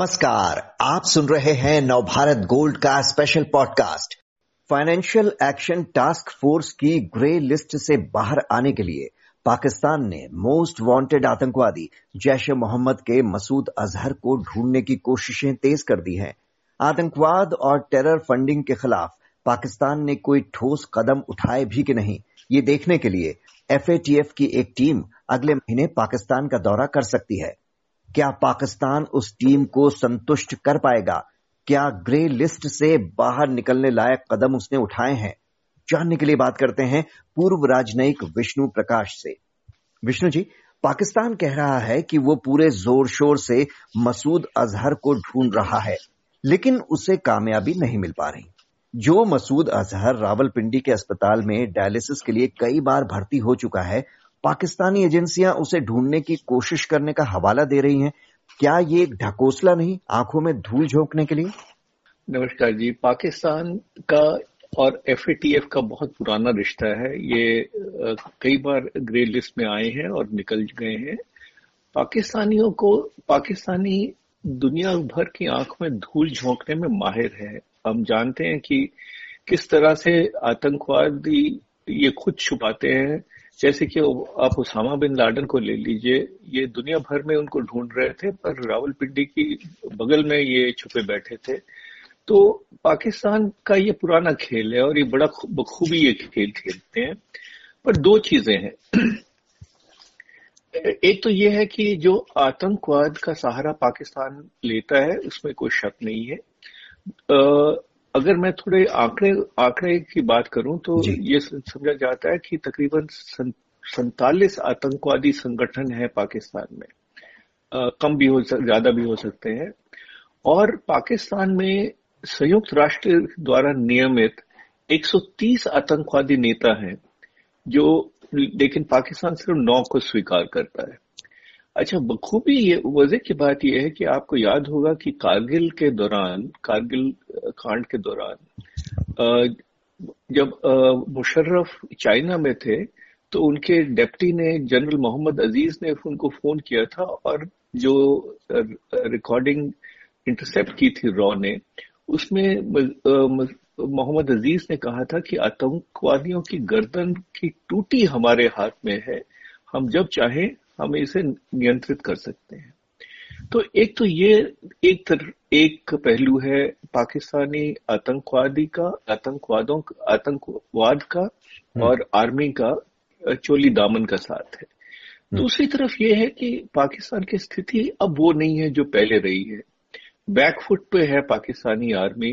नमस्कार, आप सुन रहे हैं नवभारत गोल्ड का special podcast financial action task force की ग्रे लिस्ट से बाहर आने के लिए पाकिस्तान ने मोस्ट वांटेड आतंकवादी जैश ए मोहम्मद के मसूद अजहर को ढूँढने की कोशिशें तेज कर दी हैं। आतंकवाद और टेरर फंडिंग के खिलाफ पाकिस्तान ने कोई ठोस कदम उठाए भी कि नहीं, ये देखने के लिए एफएटीएफ की एक टीम अगले महीने पाकिस्तान का दौरा कर सकती है। क्या पाकिस्तान उस टीम को संतुष्ट कर पाएगा? क्या ग्रे लिस्ट से बाहर निकलने लायक कदम उसने उठाए हैं? जानने के लिए बात करते हैं पूर्व राजनयिक विष्णु प्रकाश से। विष्णु जी, पाकिस्तान कह रहा है कि वो पूरे ज़ोर शोर से मसूद अजहर को ढूंढ रहा है, लेकिन उसे कामयाबी नहीं मिल पा रही। जो मसूद अजहर रावलपिंडी के अस्पताल में डायलिसिस के लिए कई बार भर्ती हो चुका है पाकिस्तानी एजेंसियाँ उसे ढूँढने की कोशिश करने का हवाला दे रही हैं। क्या ये एक ढकोसला नहीं, आँखों में धूल झोंकने के लिए? नमस्कार जी, पाकिस्तान का और एफएटीएफ का बहुत पुराना रिश्ता है। ये कई बार ग्रे लिस्ट में आए हैं और निकल गए हैं। पाकिस्तानियों को, पाकिस्तानी दुनिया भर की आँख में धूल झोंकने में माहिर है। हम जानते हैं कि किस तरह से आतंकवादी ये खुद छुपाते हैं जैसे कि आप उसामा बिन लाडन को ले लीजिए, ये दुनिया भर में उनको ढूंढ रहे थे, पर रावलपिंडी की बगल में ये छुपे बैठे थे। तो पाकिस्तान का ये पुराना खेल है और ये बड़ा बखूबी ये खेल खेलते हैं। पर दो चीज़ें हैं। एक तो ये है कि जो आतंकवाद का सहारा पाकिस्तान लेता है, उसमें कोई शक नहीं है। अगर मैं थोड़े आंकड़े आंकड़े की बात करूँ तो ये समझा जाता है कि तकरीबन सैतालीस आतंकवादी संगठन है पाकिस्तान में। आ, कम भी हो ज़्यादा भी हो सकते हैं। और पाकिस्तान में संयुक्त राष्ट्र द्वारा नियमित 130 आतंकवादी नेता हैं जो लेकिन पाकिस्तान सिर्फ़ नौ को स्वीकार करता है। अच्छा बखूबी ये वजह की बात यह है कि आपको याद होगा कि कारगिल के दौरान, कारगिल कांड के दौरान जब मुशर्रफ चाइना में थे तो उनके डेप्टी ने जनरल मोहम्मद अज़ीज़ ने उनको फ़ोन किया था और जो रिकॉर्डिंग इंटरसेप्ट की थी रॉ ने, उसमें मोहम्मद अज़ीज़ ने कहा था कि आतंकवादियों की गर्दन की टूटी हमारे हाथ में है। हम जब चाहें हम इसे नियंत्रित कर सकते हैं। तो एक तो ये एक तर, एक पहलू है पाकिस्तानी आतंकवादी का आतंकवादों आतंकवाद का हम्म। और आर्मी का चोली दामन का साथ है। हम्म। दूसरी तरफ़ ये है कि पाकिस्तान की स्थिति अब वो नहीं है जो पहले रही है। बैकफुट पे है पाकिस्तानी आर्मी।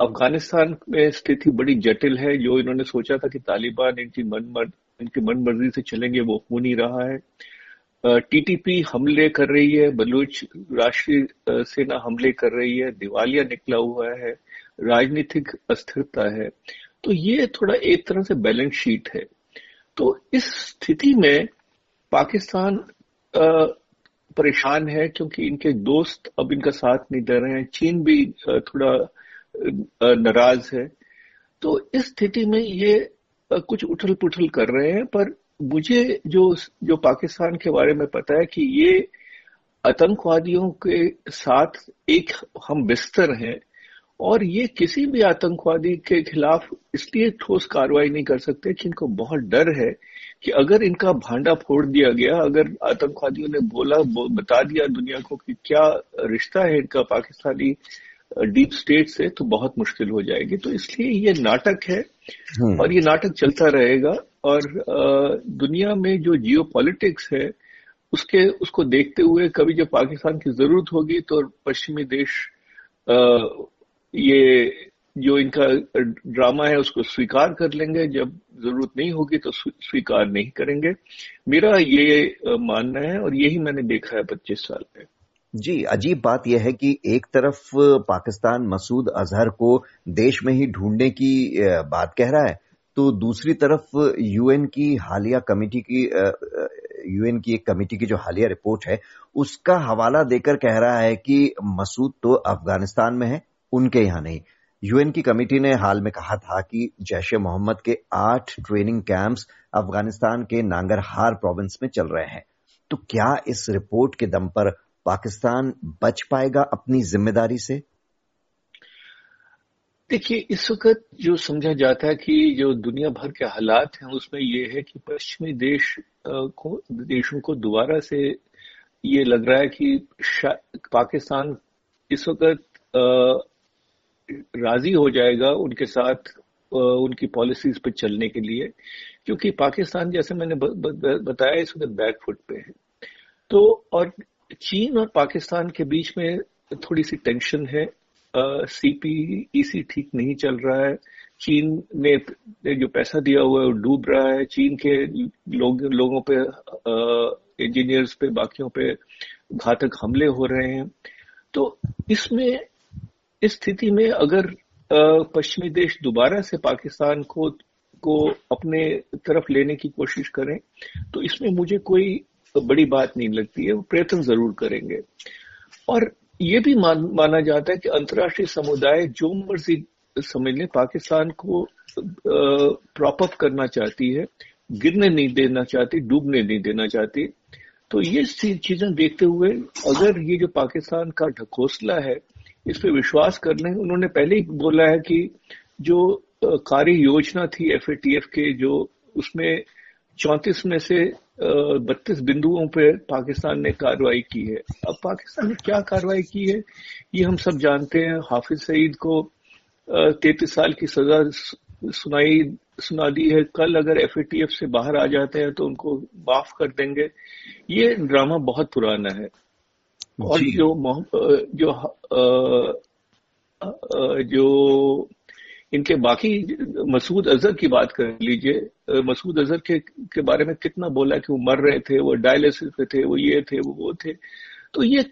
अफ़गानिस्तान में स्थिति बड़ी जटिल है। जो इन्होंने सोचा था कि तालिबान इनकी मन मन इनकी मन मर्ज़ी से चलेंगे, वो हो नहीं रहा है। टीटीपी हमले कर रही है, बलूच राष्ट्रीय सेना हमले कर रही है, दिवालिया निकला हुआ है, राजनीतिक अस्थिरता है। तो ये थोड़ा एक तरह से बैलेंस शीट है। तो इस स्थिति में पाकिस्तान परेशान है क्योंकि इनके दोस्त अब इनका साथ नहीं दे रहे हैं। चीन भी थोड़ा नाराज़ है। तो इस स्थिति में ये कुछ उठल पुठल कर रहे हैं, पर मुझे जो जो पाकिस्तान के बारे में पता है कि ये आतंकवादियों के साथ एक हम बिस्तर हैं, और ये किसी भी आतंकवादी के खिलाफ इसलिए ठोस कार्रवाई नहीं कर सकते कि इनको बहुत डर है कि अगर इनका भांडा फोड़ दिया गया, अगर आतंकवादियों ने बोला बता दिया दुनिया को कि क्या रिश्ता है इनका पाकिस्तानी डीप स्टेट से तो बहुत मुश्किल हो जाएगी। तो इसलिए ये नाटक है हम्म। और ये नाटक चलता रहेगा और दुनिया में जो जियो पॉलिटिक्स है उसके उसको देखते हुए कभी जब पाकिस्तान की ज़रूरत होगी तो पश्चिमी देश ये जो इनका ड्रामा है उसको स्वीकार कर लेंगे। जब ज़रूरत नहीं होगी तो स्वीकार नहीं करेंगे। मेरा ये मानना है और यही मैंने देखा है पच्चीस साल में। जी, अजीब बात यह है कि एक तरफ़, पाकिस्तान मसूद अजहर को देश में ही ढूँढने की बात कह रहा है तो दूसरी तरफ़, यूएन की हालिया कमेटी की यूएन की एक कमेटी की जो हालिया रिपोर्ट है, उसका हवाला देकर कह रहा है कि मसूद तो अफ़गानिस्तान में है, उनके यहाँ नहीं। यूएन की कमेटी ने हाल में कहा था कि जैश ए मोहम्मद के आठ ट्रेनिंग कैंप्स अफ़गानिस्तान के नांगरहार प्रोविंस में चल रहे हैं। तो क्या इस रिपोर्ट के दम पर पाकिस्तान बच पाएगा अपनी ज़िम्मेदारी से? देखिए, इस वक्त जो समझा जाता है कि जो दुनिया भर के हालात हैं, उसमें ये है कि पश्चिमी देश को, देशों को दोबारा से ये लग रहा है कि पाकिस्तान इस वक्त राज़ी हो जाएगा उनके साथ उनकी पॉलिसीज़ पे चलने के लिए, क्योंकि पाकिस्तान, जैसे मैंने बताया, इस वक्त बैकफुट पे है। तो और चीन और पाकिस्तान के बीच में थोड़ी सी टेंशन है सीपीईसी ठीक नहीं चल रहा है। चीन ने जो पैसा दिया हुआ है वो डूब रहा है। चीन के लोग, लोगों पे इंजीनियर्स पे, बाकियों पे घातक हमले हो रहे हैं। तो इसमें, इस स्थिति में अगर पश्चिमी देश दोबारा से पाकिस्तान को को अपने तरफ़ लेने की कोशिश करें तो इसमें मुझे कोई बड़ी बात नहीं लगती है वो प्रयत्न ज़रूर करेंगे। और ये भी मान, माना जाता है कि अंतर्राष्ट्रीय समुदाय जो मर्ज़ी समझ लें पाकिस्तान को प्रॉप अप करना चाहती है गिरने नहीं देना चाहती डूबने नहीं देना चाहती। तो ये चीज़ें देखते हुए अगर ये जो पाकिस्तान का ढकोसला है इस पर विश्वास करने उन्होंने पहले ही बोला है कि जो कार्य योजना थी एफएटीएफ के जो उसमें चौंतीस में से बत्तीस बिंदुओं पर पाकिस्तान ने कार्रवाई की है। अब पाकिस्तान ने क्या कार्रवाई की है ये हम सब जानते हैं। हाफिज सईद को तैतीस साल की सजा सुनाई सुना दी है। कल अगर एफएटीएफ से बाहर आ जाते हैं तो उनको माफ़ कर देंगे। ये ड्रामा बहुत पुराना है। और जो जो जो इनके बाकी मसूद अजहर की बात कर लीजिए मसूद अजहर के, के बारे में कितना बोला कि वो मर रहे थे वो डायलिसिस पे थे वो ये थे वो वो थे। तो ये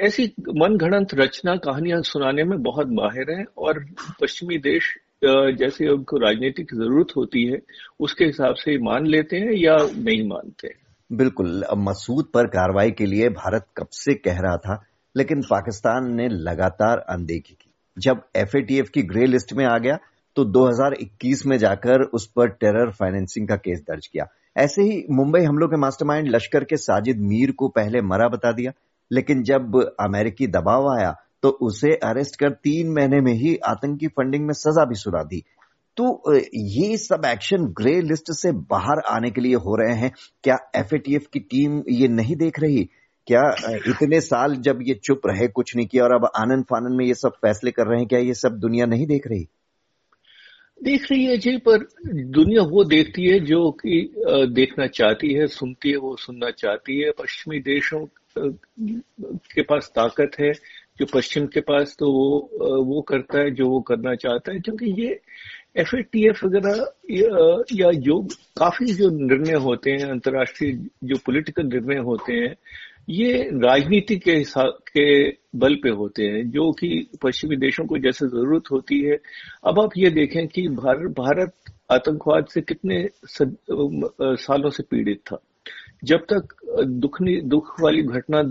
ऐसी मन घड़ंत रचना कहानियाँ सुनाने में बहुत माहिर हैं और पश्चिमी देश जैसे उनको राजनीति की ज़रूरत होती है उसके हिसाब से मान लेते हैं या नहीं मानते बिल्कुल मसूद पर कार्रवाई के लिए भारत कब से कह रहा था लेकिन पाकिस्तान ने लगातार अनदेखी की। जब एफएटीएफ की ग्रे लिस्ट में आ गया तो 2021 में जाकर उस पर टेरर फाइनेंसिंग का केस दर्ज किया। ऐसे ही मुंबई हमलों के मास्टरमाइंड लश्कर के साजिद मीर को पहले मरा बता दिया, लेकिन जब अमेरिकी दबाव आया तो उसे अरेस्ट कर तीन महीने में ही आतंकी फंडिंग में सजा भी सुना दी। तो ये सब एक्शन ग्रे लिस्ट से बाहर आने के लिए हो रहे हैं। क्या एफएटीएफ की टीम ये नहीं देख रही? क्या इतने साल जब ये चुप रहे, कुछ नहीं किया, और अब आनंद फानंद में ये सब फैसले कर रहे हैं, क्या ये सब दुनिया नहीं देख रही? देख रही है जी पर दुनिया वो देखती है जो कि देखना चाहती है सुनती है वो सुनना चाहती है। पश्चिमी देशों के पास ताकत है जो पश्चिम के पास तो वो वो करता है जो वो करना चाहता है। क्योंकि ये एफएटीएफ वगैरह या, या जो काफ़ी जो निर्णय होते हैं अंतर्राष्ट्रीय जो पॉलिटिकल निर्णय होते हैं ये राजनीति के हिसाब के बल पे होते हैं जो कि पश्चिमी देशों को जैसे ज़रूरत होती है। अब आप ये देखें कि भारत भारत आतंकवाद से कितने सद, सालों से पीड़ित था। जब तक दुख दुख वाली घटना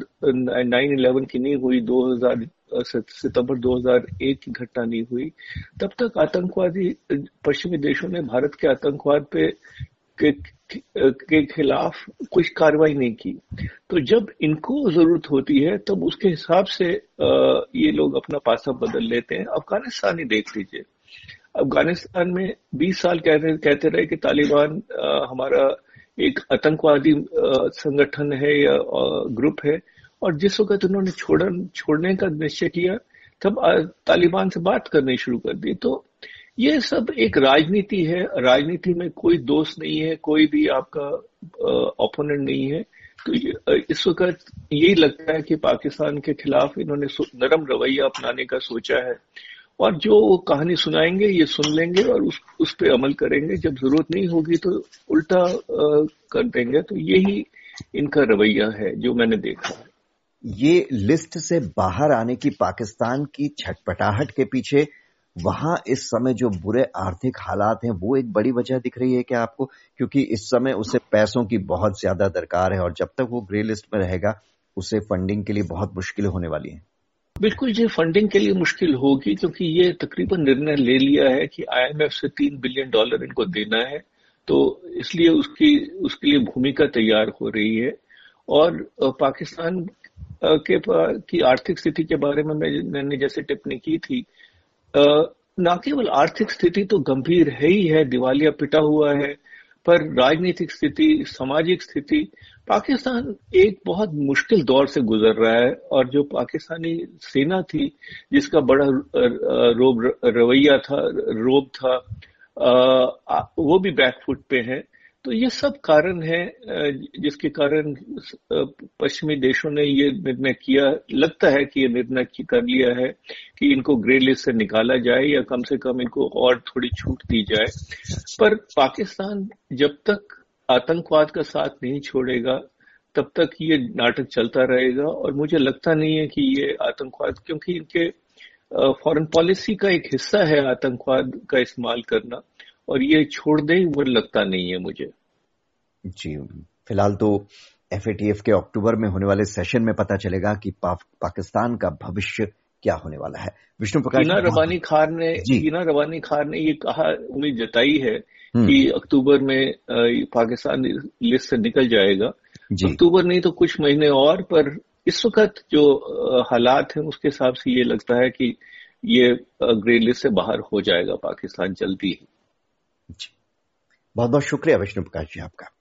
नाइन इलेवन की नहीं हुई 2000 सितंबर 2001 की घटना नहीं हुई तब तक आतंकवादी पश्चिमी देशों ने भारत के आतंकवाद पे के, के खिलाफ कुछ कार्रवाई नहीं की। तो जब इनको ज़रूरत होती है तब उसके हिसाब से ये लोग अपना पासा बदल लेते हैं। अफ़गानिस्तान ही देख लीजिए। अफ़गानिस्तान में 20 साल कहते कहते रहे कि तालिबान हमारा एक आतंकवादी संगठन है या ग्रुप है। और जिस वक्त उन्होंने छोड़ छोड़ने का निश्चय किया तब तालिबान से बात करनी शुरू कर दी। तो ये सब एक राजनीति है। राजनीति में कोई दोस्त नहीं है, कोई भी आपका ओपोनेंट नहीं है। तो इस वक्त यही लगता है कि पाकिस्तान के खिलाफ इन्होंने नरम रवैया अपनाने का सोचा है। और जो कहानी सुनाएँगे, ये सुन लेंगे और उस उस पर अमल करेंगे। जब ज़रूरत नहीं होगी तो उल्टा कर देंगे। तो यही इनका रवैया है, जो मैंने देखा है। ये लिस्ट से बाहर आने की पाकिस्तान की छटपटाहट के पीछे वहाँ इस समय जो बुरे आर्थिक हालात हैं, वो एक बड़ी वजह दिख रही है क्या आपको? क्योंकि इस समय उसे पैसों की बहुत ज़्यादा दरकार है और जब तक वो ग्रे लिस्ट में रहेगा, उसे फंडिंग के लिए बहुत मुश्किल होने वाली है। बिल्कुल जी फंडिंग के लिए मुश्किल होगी क्योंकि ये तकरीबन निर्णय ले लिया है कि आईएमएफ से तीन बिलियन डॉलर इनको देना है तो इसलिए उसकी, उसके लिए भूमिका तैयार हो रही है। और पाकिस्तान के की आर्थिक स्थिति के बारे में, मैंने जैसे टिप्पणी की थी न केवल आर्थिक स्थिति तो गंभीर है ही है दिवालिया पिटा हुआ है पर राजनीतिक स्थिति सामाजिक स्थिति पाकिस्तान एक बहुत मुश्किल दौर से गुजर रहा है और जो पाकिस्तानी सेना थी जिसका बड़ा रोब रवैया था रोब था आ, वो भी बैकफुट पे है। तो ये सब कारण है जिसके कारण पश्चिमी देशों ने ये निर्णय किया। लगता है कि ये निर्णय कर लिया है कि इनको ग्रे लिस्ट से निकाला जाए या कम से कम इनको और थोड़ी छूट दी जाए। पर पाकिस्तान जब तक आतंकवाद का साथ नहीं छोड़ेगा, तब तक ये नाटक चलता रहेगा और मुझे लगता नहीं है कि ये आतंकवाद, क्योंकि इनके फॉरेन पॉलिसी का एक हिस्सा है आतंकवाद का इस्तेमाल करना। और ये छोड़ दे वो लगता नहीं है मुझे। जी फ़िलहाल तो एफ़ के अक्टूबर में होने वाले सेशन में पता चलेगा कि पा, पाकिस्तान का भविष्य क्या होने वाला है। विष्णु प्रकाश हीना रवानी खान ने हीना रवानी खान ने ये कहा उम्मीद जताई है हम्म। कि अक्टूबर में पाकिस्तान लिस्ट से निकल जाएगा। अक्टूबर नहीं तो कुछ महीने और पर इस वक्त जो हालात हैं उसके हिसाब से ये लगता है कि ये ग्रे लिस्ट से बाहर हो जाएगा पाकिस्तान जल्दी ही। बहुत बहुत शुक्रिया विष्णु प्रकाश जी आपका।